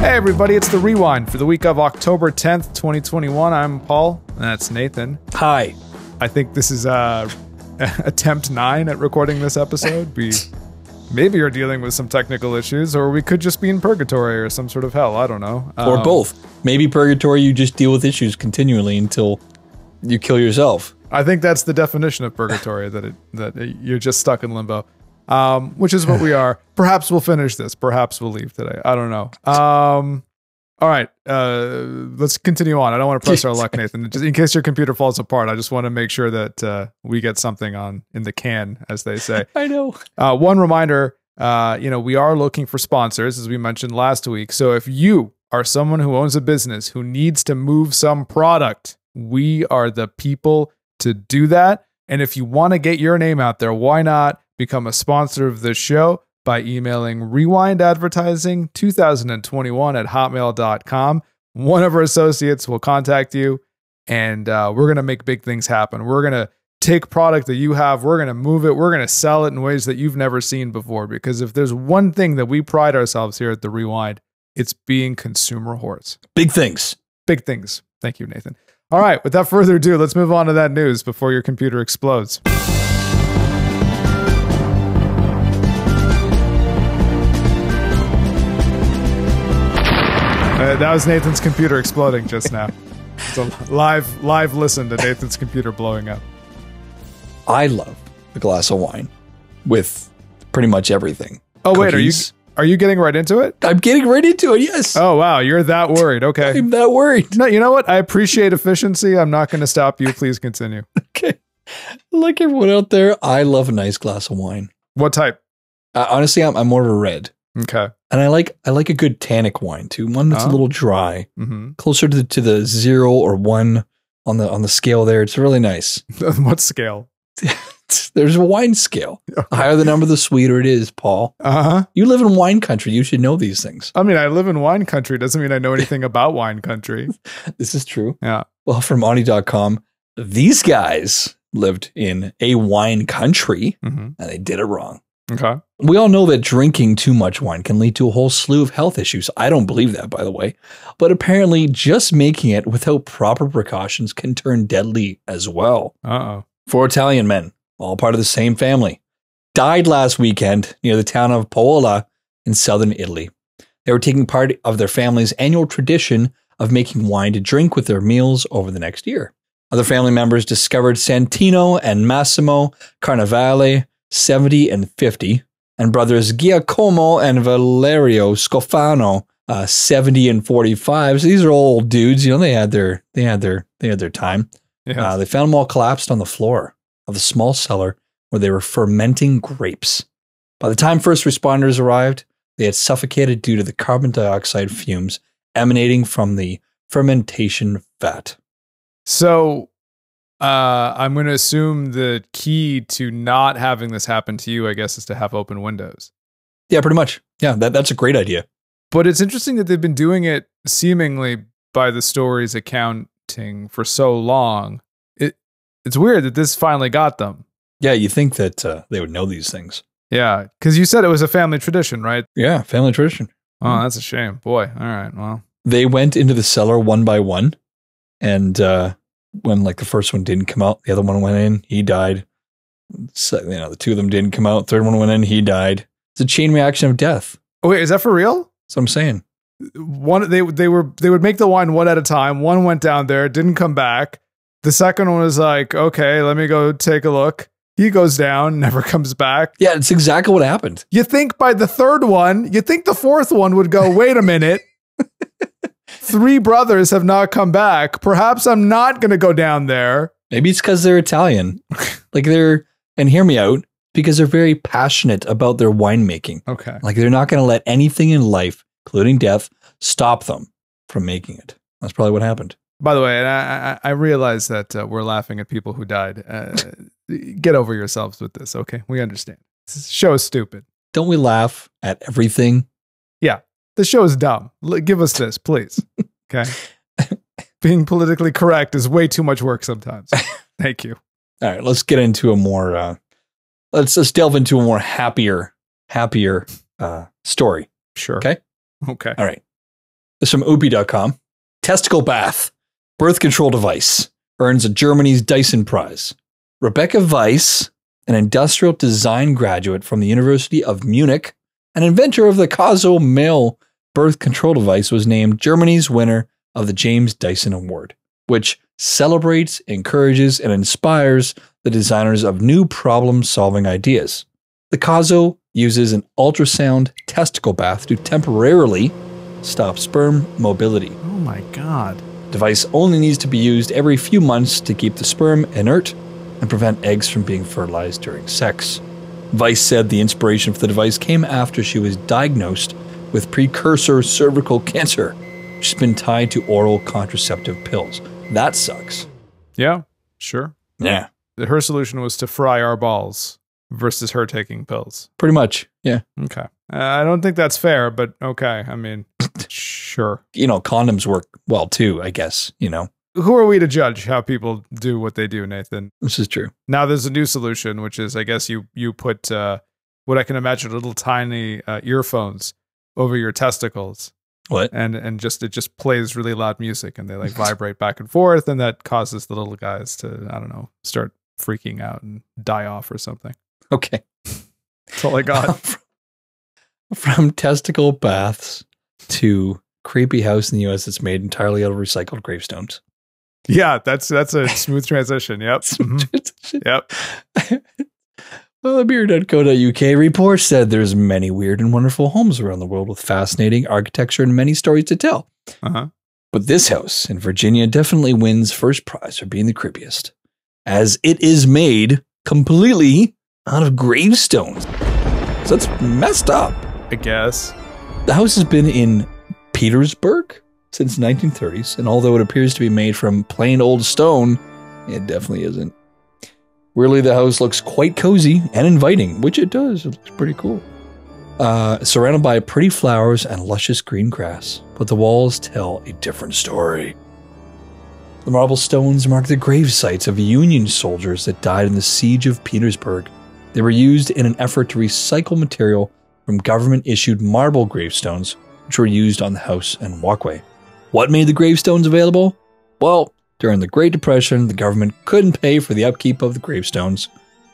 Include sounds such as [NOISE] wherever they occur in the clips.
Hey, everybody, it's the rewind for the week of October 10th, 2021. I'm Paul, and that's Nathan. Hi. I think this is uh, [LAUGHS] attempt nine at recording this episode. We [LAUGHS] maybe are dealing with some technical issues, or we could just be in purgatory or some sort of hell. I don't know. Or Um, both. Maybe purgatory, you just deal with issues continually until you kill yourself. I think that's the definition of purgatory that it, that it- you're just stuck in limbo, um, which is what we are. [LAUGHS] Perhaps we'll finish this. Perhaps we'll leave today. I don't know. Um, all right, uh, let's continue on. I don't want to press our luck, [LAUGHS] Nathan. Just in case your computer falls apart, I just want to make sure that uh, we get something on in the can, as they say. [LAUGHS] I know. Uh, one reminder, uh, you know, we are looking for sponsors, as we mentioned last week. So if you are someone who owns a business who needs to move some product, we are the people to do that. And if you want to get your name out there, why not become a sponsor of this show by emailing rewindadvertising 2021 at hotmail.com. One of our associates will contact you and uh, we're going to make big things happen. We're going to take product that you have, we're going to move it, we're going to sell it in ways that you've never seen before. Because if there's one thing that we pride ourselves here at the Rewind, it's being consumer whores. Big things. Big things. Thank you, Nathan. All right, without further ado, let's move on to that news before your computer explodes. Uh, that was Nathan's computer exploding just now. It's a live live listen to Nathan's computer blowing up. I love a glass of wine with pretty much everything. Oh wait, are you are you getting right into it? I'm getting right into it. Yes. Oh wow, you're that worried. Okay. I'm that worried. No, you know what? I appreciate efficiency. I'm not going to stop you. Please continue. [LAUGHS] Okay. Like everyone out there, I love a nice glass of wine. What type? Uh, honestly, I'm, I'm more of a red. Okay. And I like I like a good tannic wine too. One that's Oh. a little dry, hmm closer to the, to the zero or one on the on the scale there. It's really nice. [LAUGHS] what scale? [LAUGHS] There's a wine scale. The higher the number, the sweeter it is, Paul. Uh huh. You live in wine country. You should know these things. I mean, I live in wine country. Doesn't mean I know [LAUGHS] anything about wine country. This is true. Yeah. Well, from Audi.com, these guys lived in a wine country hmm and they did it wrong. Okay. We all know that drinking too much wine can lead to a whole slew of health issues. I don't believe that, by the way. But apparently, just making it without proper precautions can turn deadly as well. Uh oh. Four Italian men, all part of the same family, died last weekend near the town of Paola in southern Italy. They were taking part of their family's annual tradition of making wine to drink with their meals over the next year. Other family members discovered Santino and Massimo Carnevale, 70 and 50, and brothers Giacomo and Valerio Scofano, uh, 70 and 45. So these are old dudes. You know, they had their they had their they had their time. Yeah. Uh, they found them all collapsed on the floor of the small cellar where they were fermenting grapes. By the time first responders arrived, they had suffocated due to the carbon dioxide fumes emanating from the fermentation vat. so, uh, I'm going to assume the key to not having this happen to you, I guess, is to have open windows. Yeah, pretty much. Yeah, that, that's a great idea. But it's interesting that they've been doing it seemingly by the stories accounting for so long. It it's weird that this finally got them. Yeah, you think that uh, they would know these things. Yeah, because you said it was a family tradition, right? Yeah, family tradition. Oh, that's a shame. Boy, all right. Well, They went into the cellar one by one, and uh, when like the first one didn't come out, the other one went in. He died. So, you know, the two of them didn't come out. Third one went in. He died. It's a chain reaction of death. oh, wait, is that for real? That's what I'm saying. One, they they were they would make the wine one at a time. One went down there, didn't come back. The second one was like, okay, let me go take a look. He goes down, [LAUGHS] never comes back. Yeah, it's exactly what happened. You think by the third one, you think the fourth one would go, wait a minute. [LAUGHS] Three brothers have not come back. Perhaps I'm not going to go down there. Maybe it's because they're Italian. [LAUGHS] like they're, and hear me out, because they're very passionate about their winemaking. Okay. Like they're not going to let anything in life, including death, stop them from making it. That's probably what happened. By the way, and I, I, I realize that uh, we're laughing at people who died. Uh, get over yourselves with this, okay? We understand. This show is stupid. Don't we laugh at everything? The show is dumb. L- give us this, please. Okay. [LAUGHS] Being politically correct is way too much work sometimes. Thank you. [LAUGHS] All right, let's get into a more, uh, let's just delve into a more happier, happier uh, story. Sure. Okay. Okay. All right. This is from OP.com. Testicle bath, birth control device, earns a Germany's Dyson Prize. Rebecca Weiss, an industrial design graduate from the University of Munich, an inventor of the COSO male birth control device, was named Germany's winner of the James Dyson Award, which celebrates, encourages, and inspires the designers of new problem solving ideas. The COSO uses an ultrasound testicle bath to temporarily stop sperm mobility. Oh my god. Device only needs to be used every few months to keep the sperm inert and prevent eggs from being fertilized during sex. Weiss said the inspiration for the device came after she was diagnosed with precursor cervical cancer. She's been tied to oral contraceptive pills. That sucks. Yeah, sure. Yeah. Her solution was to fry our balls versus her taking pills. Pretty much. Yeah. Okay. Uh, I don't think that's fair, but okay. I mean, [LAUGHS] sure. You know, condoms work well too, I guess, you know. Who are we to judge how people do what they do, Nathan? This is true. Now there's a new solution, which is I guess you you put uh, what I can imagine little tiny uh, earphones over your testicles, What? and and just it just plays really loud music, and they like vibrate back and forth, and that causes the little guys to I don't know start freaking out and die off or something. Okay. That's all I got. [LAUGHS] From testicle baths to creepy house in the US that's made entirely out of recycled gravestones. yeah, that's that's a smooth transition. Yep. [LAUGHS] Mhm. Yep. [LAUGHS] Well, beer.co.uk report said there's many weird and wonderful homes around the world with fascinating architecture and many stories to tell. Uh huh. But this house in Virginia definitely wins first prize for being the creepiest, as it is made completely out of gravestones. So that's messed up. I guess. The house has been in Petersburg since 1930s, and although it appears to be made from plain old stone, it definitely isn't. Really, the house looks quite cozy and inviting, which it does. It looks pretty cool. Uh, surrounded by pretty flowers and luscious green grass, but the walls tell a different story. The marble stones mark the grave sites of Union soldiers that died in the siege of Petersburg. They were used in an effort to recycle material from government issued marble gravestones, which were used on the house and walkway. What made the gravestones available? Well, during the Great Depression, the government couldn't pay for the upkeep of the gravestones.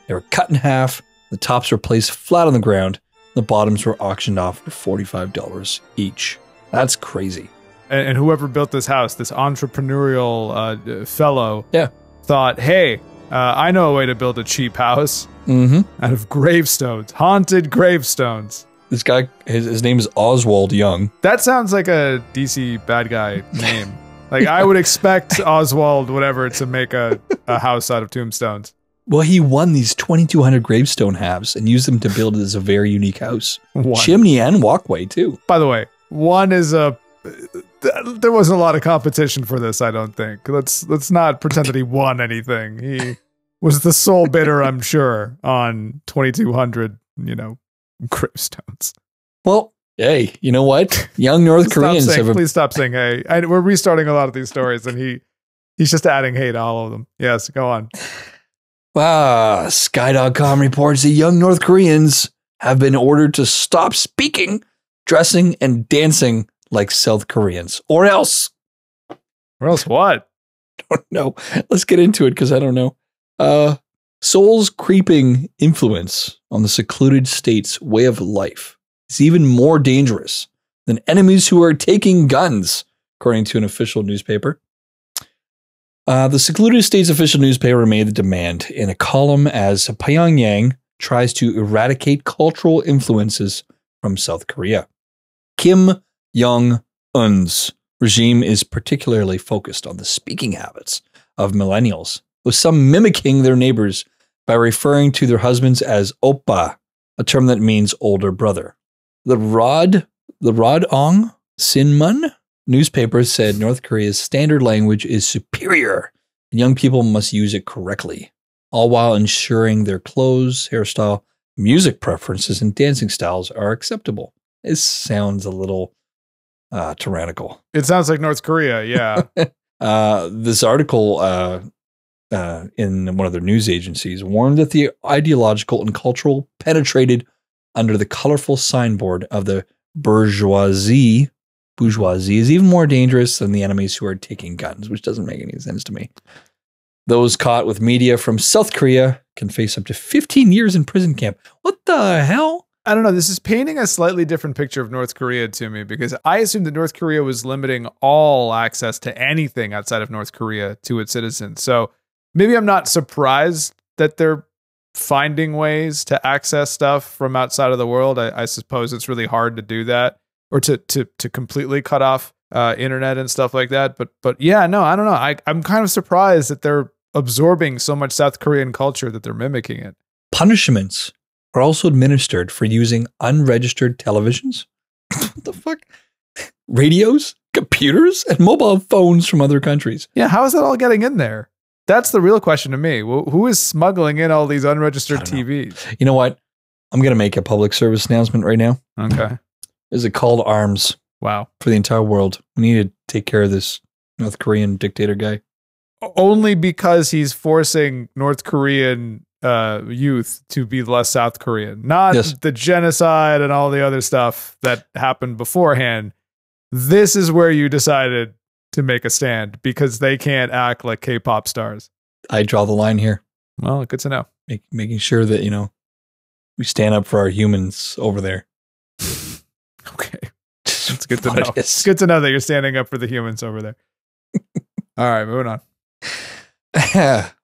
They were cut in half, the tops were placed flat on the ground, the bottoms were auctioned off for $45 each. That's crazy. And, and whoever built this house, this entrepreneurial uh, fellow, Yeah. thought, "Hey, uh, I know a way to build a cheap house Mm-hmm. out of gravestones, haunted gravestones." This guy, his, his name is Oswald Young. That sounds like a DC bad guy name. [LAUGHS] like I would expect [LAUGHS] Oswald, whatever, to make a, a house out of tombstones. Well, he won these 2,200 gravestone halves and used them to build this a very unique house. One. Chimney and walkway, too. By the way, one is a. th- There wasn't a lot of competition for this, I don't think. Let's let's not pretend that he won anything. He was the sole bidder, I'm sure, on 2,200, you know, [LAUGHS] gravestones. Well, hey, you know what? Young North Koreans saying, have a please stop saying hey. I, we're restarting a lot of these stories, and he he's just adding hey to all of them. Yes, go on. Ah, Sky.com reports that young North Koreans have been ordered to stop speaking, dressing, and dancing like South Koreans. Or else, Or else what? don't know. let's get into it because I don't know. Uh, Seoul's creeping influence on the secluded state's way of life is even more dangerous than enemies who are taking guns, according to an official newspaper. Uh, the secluded state's official newspaper made the demand in a column as Pyongyang tries to eradicate cultural influences from South Korea. Kim Jong un's regime is particularly focused on the speaking habits of millennials, with some mimicking their neighbors by referring to their husbands as oppa, a term that means older brother. The Rod, the Rodong Sinmun newspaper said North Korea's standard language is superior and young people must use it correctly, all while ensuring their clothes, hairstyle, music preferences, and dancing styles are acceptable. This sounds a little uh, tyrannical. It sounds like North Korea. Yeah. [LAUGHS] Uh, this article uh, uh, in one of their news agencies warned that the ideological and cultural penetrated under the colorful signboard of the bourgeoisie bourgeoisie is even more dangerous than the enemies who are taking guns, which doesn't make any sense to me. Those caught with media from South Korea can face up to 15 years in prison camp. What the hell? I don't know. This is painting a slightly different picture of North Korea to me because I assumed that North Korea was limiting all access to anything outside of North Korea to its citizens. So maybe I'm not surprised that they're finding ways to access stuff from outside of the world. I, I suppose it's really hard to do that or to to to completely cut off uh, internet and stuff like that. But but yeah, no, I don't know. I, I'm kind of surprised that they're absorbing so much South Korean culture that they're mimicking it. Punishments are also administered for using unregistered televisions. [LAUGHS] what the fuck? Radios, computers, and mobile phones from other countries. Yeah, how is that all getting in there? That's the real question to me. Wh- Who is smuggling in all these unregistered. TVs? You know what? I'm going to make a public service announcement right now. Okay. Is it call to arms Wow. for the entire world. We need to take care of this North Korean dictator guy. Only because he's forcing North Korean uh, youth to be less South Korean, not Yes. the genocide and all the other stuff that happened beforehand. This is where you decided to make a stand because they can't act like K-pop stars. I draw the line here, Well, good to know. make, making sure that, you know, we stand up for our humans over there. [LAUGHS] Okay. [LAUGHS] It's good to know. It's good to know that you're standing up for the humans over there. [LAUGHS] All right, moving on.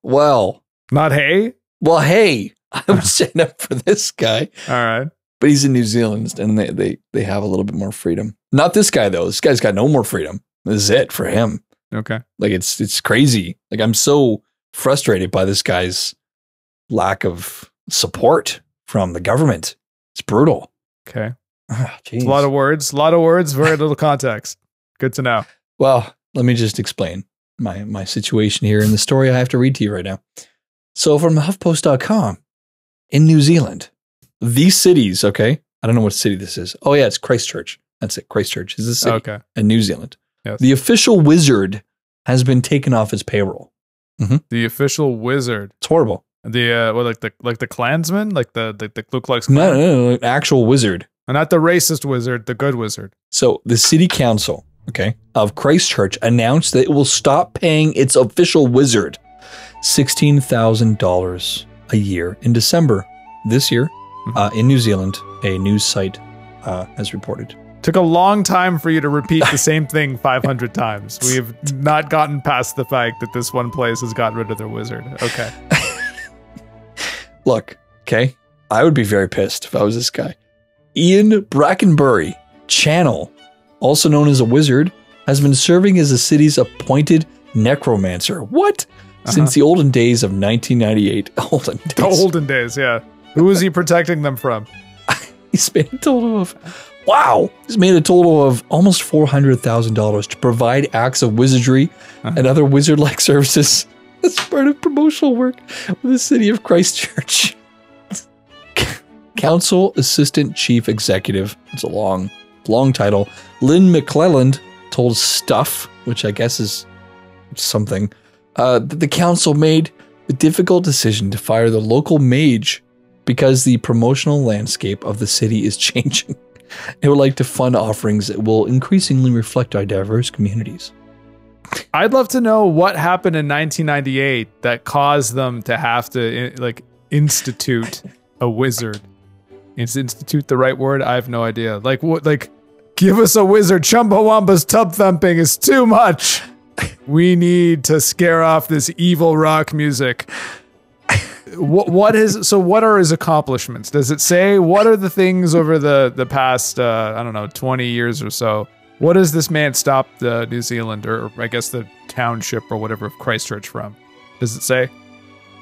well, Not hey. well, hey, I would standing up for this guy, All right. but he's in New Zealand and they, they, they have a little bit more freedom. Not this guy, though. This guy's got no more freedom. This is it for him. Okay. Like it's it's crazy. Like I'm so frustrated by this guy's lack of support from the government. It's brutal. Okay. Ah, a lot of words. A lot of words. Very [LAUGHS] little context. Good to know. well, let me just explain my my situation here in the story I have to read to you right now. So from HuffPost.com in New Zealand, these cities, okay? I don't know what city this is. Oh yeah, it's Christchurch. That's it. Christchurch is the city Okay. in New Zealand. Yes. The official wizard has been taken off his payroll. The official wizard. It's horrible. The uh, what like the like the Klansman, like the the, the Ku Klux No, Klan, no, no, no, actual wizard. not the racist wizard, the good wizard. So the city council, okay, of Christchurch announced that it will stop paying its official wizard sixteen thousand dollars a year in December this year Mhm. uh, in New Zealand. A news site uh, has reported. Took a long time for you to repeat the same thing [LAUGHS] 500 times. We have not gotten past the fact that this one place has got rid of their wizard. Okay. [LAUGHS] Look, okay, I would be very pissed if I was this guy. Ian Brackenbury, Channell, also known as a wizard, has been serving as the city's appointed necromancer. What? Since the olden days of 1998. [LAUGHS] Olden days. The olden days, yeah. Who is he protecting them from? He's spent a total of wow. He's made a total of almost four hundred thousand dollars to provide acts of wizardry Uh-huh. and other wizard-like [LAUGHS] services as part of promotional work with the city of Christchurch. Council Assistant Chief Executive. It's a long, long title. Lynn McClelland told Stuff, which I guess is something, uh, that the council made the difficult decision to fire the local mage because the promotional landscape of the city is [LAUGHS] changing. They would like to fund offerings that will increasingly reflect our diverse communities. I'd love to know what happened in 1998 that caused them to have to eh, like institute a wizard. Is institute the right word? I have no idea. Like what? Like give us a wizard. Chumbawamba's tub thumping is too much. We need to scare off this evil rock music. What what is so? What are his accomplishments? Does it say what are the things over the the past uh, I don't know twenty years or so? What does this man stop the New Zealand or I guess the township or whatever of Christchurch from? Does it say?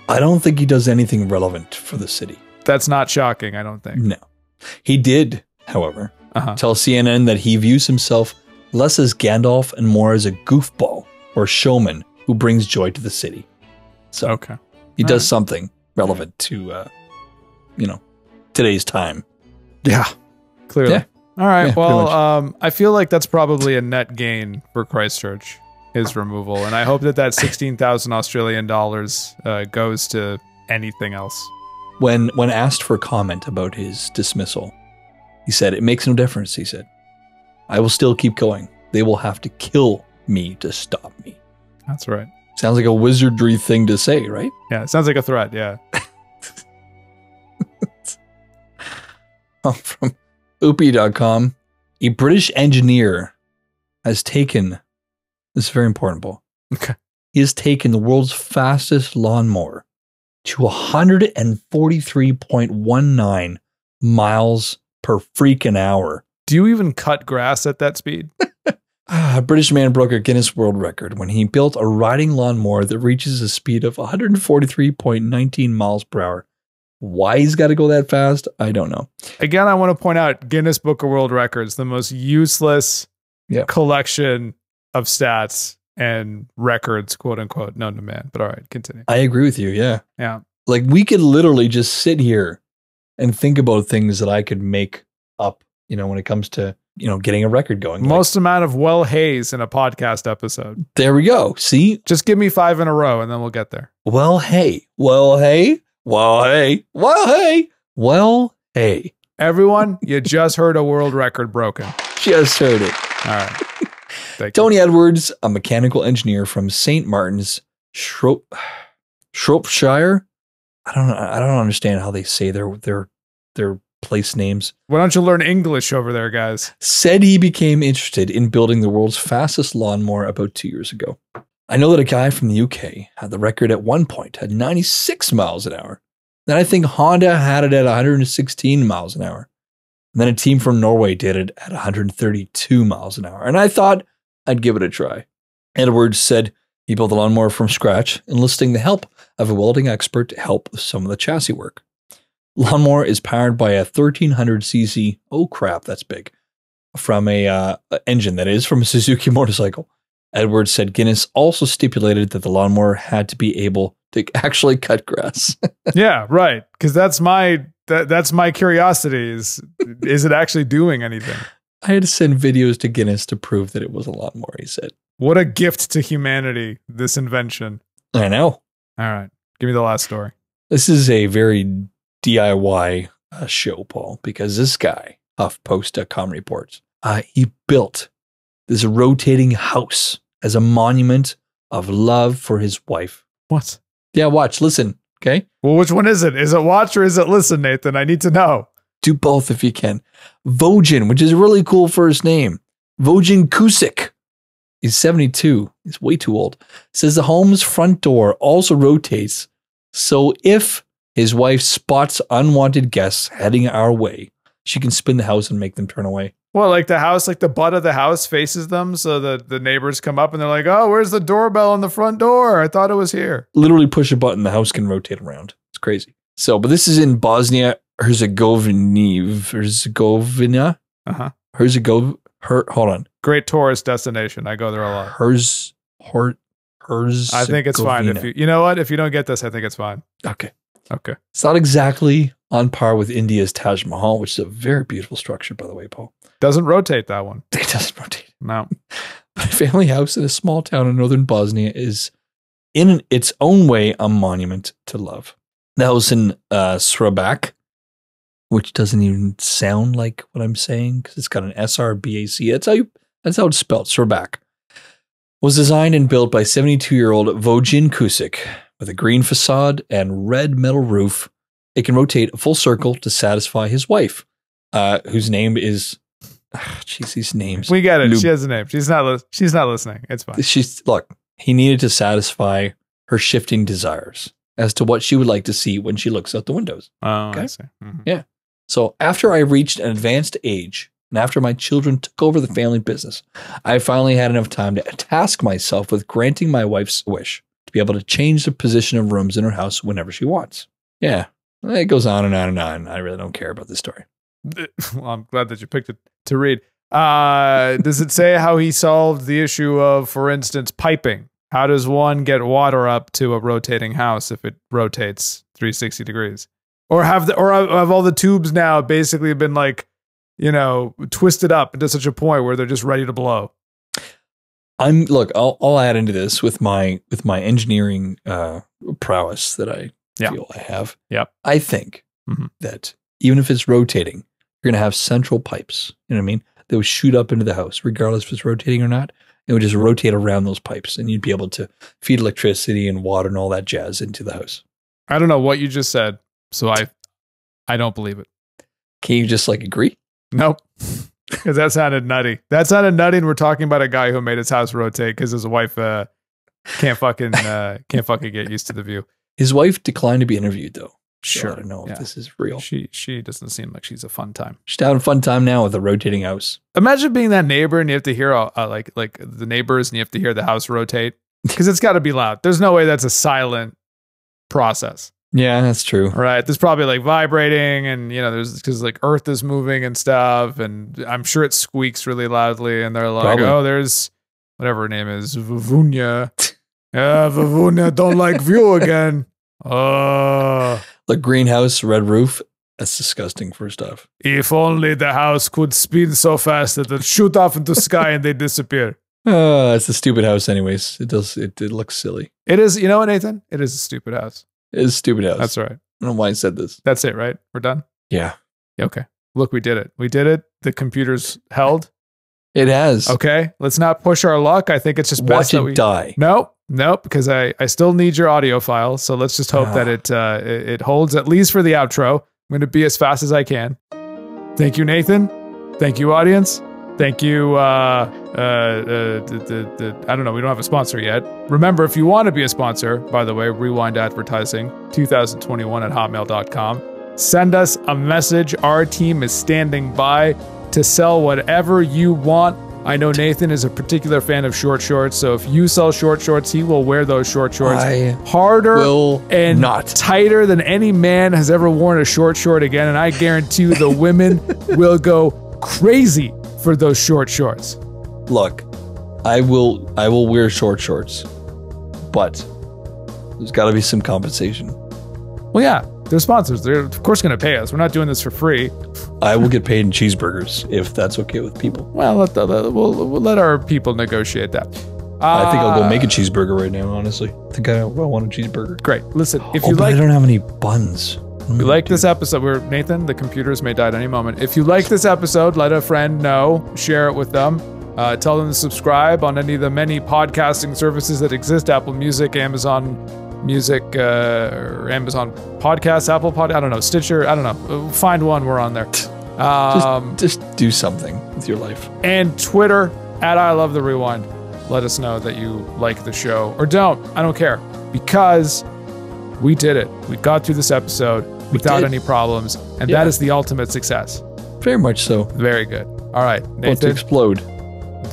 I don't think he does anything relevant for the city. That's not shocking. I don't think. No. He did, however, Uh-huh. tell CNN that he views himself less as Gandalf and more as a goofball or showman who brings joy to the city. So Okay. He All does right. something relevant to, uh, you know, today's time. Yeah. Clearly. Yeah. All right. Yeah, well, um, I feel like that's probably a net gain for Christchurch, his removal, and I hope that that sixteen thousand Australian dollars uh, goes to anything else. When when asked for comment about his dismissal, he said, "It makes no difference." He said, I will still keep going. They will have to kill me to stop me. That's right. Sounds like a wizardry thing to say, right? Yeah, it sounds like a threat. Yeah. [LAUGHS] From oopie.com, a British engineer has taken this is very important, Paul. Okay. He has taken the world's fastest lawnmower to 143.19 miles per freaking hour. Do you even cut grass at that speed? [LAUGHS] Ah, a British man broke a Guinness World Record when he built a riding lawnmower that reaches a speed of 143.19 miles per hour. Why he's got to go that fast, I don't know. Again, I want to point out Guinness Book of World Records, the most useless Yeah. collection of stats and records, quote unquote, known to man. But all right, continue. I agree with you. Yeah. Yeah. Like we could literally just sit here and think about things that I could make up, you know, when it comes to, you know, getting a record going. Like, Most amount of well haze in a podcast episode. there we go. See? Just give me five in a row and then we'll get there. Well, hey. Well, hey. Well, hey. Well, hey. Well, hey. Everyone, you just heard a world record broken. Just heard it. All right. Thank you. Tony Edwards, a mechanical engineer from St. Martin's, Shrop, Shropshire. I don't know. I don't understand how they say their their their place names. Why don't you learn English over there, guys? Said he became interested in building the world's fastest lawnmower about two years ago. I know that a guy from the UK had the record at one point at 96 miles an hour. Then I think Honda had it at 116 miles an hour. And then a team from Norway did it at 132 miles an hour. And I thought I'd give it a try. Edwards said he built the lawnmower from scratch, enlisting the help of a welding expert to help with some of the chassis work. Lawnmower is powered by a 1300cc, oh crap, that's big, from a uh, engine that is from a [LAUGHS] Suzuki motorcycle. Edwards said Guinness also stipulated that the lawnmower had to be able to actually cut grass. [LAUGHS] yeah, right. Because that's my that, that's my curiosity. Is is it actually doing anything? I had to send videos to Guinness to prove that it was a lawnmower, he said. What a gift to humanity! This invention. I know. All right, give me the last story. This is a very DIY uh, show, Paul, because this guy, HuffPost.com reports, uh, he built this rotating house as a monument of love for his wife. What? Yeah, watch, listen, okay? Well, which one is it? Is it watch or is it listen, Nathan? I need to know. Do both if you can. Vojin, which is a really cool first name. Vojin Kusik. He's 72. He's way too old. Says the home's front door also rotates. So if his wife spots unwanted guests heading our way, she can spin the house and make them turn away. Well, like the house, like the butt of the house faces them, so that the neighbors come up and they're like, "Oh, where's the doorbell on the front door? I thought it was here." Literally push a button, the house can rotate around. It's crazy. So, but this is in Bosnia Herzegovina. Herzegovina? Uh huh. Herzegov. Her, hold on. Great tourist destination. I go there a lot. Herz. Her, Herz. I think it's fine if you. You know what? If you don't get this, I think it's fine. Okay. Okay. It's not exactly on par with India's Taj Mahal, which is a very beautiful structure, by the way, Paul. Doesn't rotate that one. [LAUGHS] It doesn't rotate. No. [LAUGHS] A family house in a small town in northern Bosnia is, in its own way, a monument to love. The house in uh, Srabac, which doesn't even sound like what I'm saying because it's got an S R B A C. That's how you, that's how it's spelled. Srabac was designed and built by 72 year old Vojin Kusik with a green facade and red metal roof. It can rotate a full circle to satisfy his wife, uh, whose name is. Jeez, these names. We get it. Lub- She has a name. She's not. Li- she's not listening. It's fine. She's look. He needed to satisfy her shifting desires as to what she would like to see when she looks out the windows. Oh, I Okay. see. Mhm. So after I reached an advanced age and after my children took over the family business, I finally had enough time to task myself with granting my wife's wish to be able to change the position of rooms in her house whenever she wants. Yeah, it goes on and on and on. I really don't care about this story. [LAUGHS] Well, I'm glad that you picked it to read. Uh, does it say how he solved the issue of, for instance, piping? How does one get water up to a rotating house if it rotates 360 degrees? Or have the or have all the tubes now basically been like, you know, twisted up into such a point where they're just ready to blow? I'm look. I'll, I'll add into this with my with my engineering uh, prowess that I Yeah. feel I have. Yeah, I think Mhm. that even if it's rotating, you're going to have central pipes. You know what I mean? that would shoot up into the house, regardless if it's rotating or not. It would just rotate around those pipes, and you'd be able to feed electricity and water and all that jazz into the house. I don't know what you just said, so I I don't believe it. Can you just like agree? Nope. Because that sounded nutty. That sounded nutty, and we're talking about a guy who made his house rotate because his wife uh, can't fucking uh, can't fucking get used to the view. His wife declined to be interviewed, though. So Sure. I don't know yeah. if this is real. She she doesn't seem like she's a fun time. She's having a fun time now with a rotating house. Imagine being that neighbor and you have to hear uh, like like the neighbors and you have to hear the house rotate because it's got to be loud. There's no way that's a silent process, Yeah, that's true. right? There's probably like vibrating and you know there's because like Earth is moving and stuff, and I'm sure it squeaks really loudly. And they're like, Probably. oh, there's whatever her name is, Vavunia. [LAUGHS] Yeah, Vavunia don't like view again. Oh. The greenhouse, red roof. That's disgusting. First off, If only the house could spin so fast that it shoot off into sky and they disappear. uh, [LAUGHS] it's a stupid house. Anyways, it does. It, it looks silly. It is, you know what, Nathan? It is a stupid house. It's a stupid house. That's right. I don't know why I said this. That's it, right? We're done. Yeah, Yeah, Okay. Look, we did it. We did it. The computer's held. it has. Okay. Let's not push our luck. I think it's just Watch best it that we. die. Nope. Nope. Because I, I still need your audio file. So let's just hope Ah. that it, uh, it it holds at least for the outro. I'm going to be as fast as I can. Thank you, Nathan. Thank you, audience. Thank you. Uh, uh, uh, the, the, the, I don't know. We don't have a sponsor yet. Remember, if you want to be a sponsor, by the way, Rewind Advertising 2021 at hotmail.com. Send us a message. Our team is standing by to sell whatever you want. I know Nathan is a particular fan of short shorts. So if you sell short shorts, he will wear those short shorts I harder and not. tighter than any man has ever worn a short short again. And I guarantee you the women [LAUGHS] will go crazy for those short shorts. Look, I will. I will wear short shorts, but there's got to be some compensation. Well, yeah, they're sponsors. They're of course going to pay us. We're not doing this for free. I will get paid in cheeseburgers if that's okay with people. Well, let the, let- we'll, we'll let our people negotiate that. I think I'll go Uh, make a cheeseburger right now. Honestly, I think I, I want a cheeseburger. Great. Listen, if oh, you like I don't have any buns. If you like this episode, we're Nathan. The computers may die at any moment. If you like this episode, let a friend know. Share it with them. Uh, tell them to subscribe on any of the many podcasting services that exist: Apple Music, Amazon Music, uh, or Amazon Podcasts, Apple Pod. I don't know, Stitcher. I don't know. Find one. We're on there. Just, Um, just do something with your life. and Twitter at I Love the Rewind. Let us know that you like the show or don't. I don't care because we did it. We got through this episode without any problems, and Yeah. that is the ultimate success. Very much so. Very good. All right, About to explode.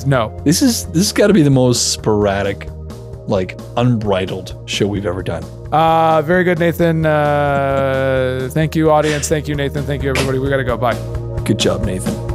No, This is this has got to be the most sporadic, like unbridled show we've ever done. uh, very good, Nathan. Uh, thank you, audience. Thank you, Nathan. Thank you, everybody. We gotta go. Bye. Good job, Nathan.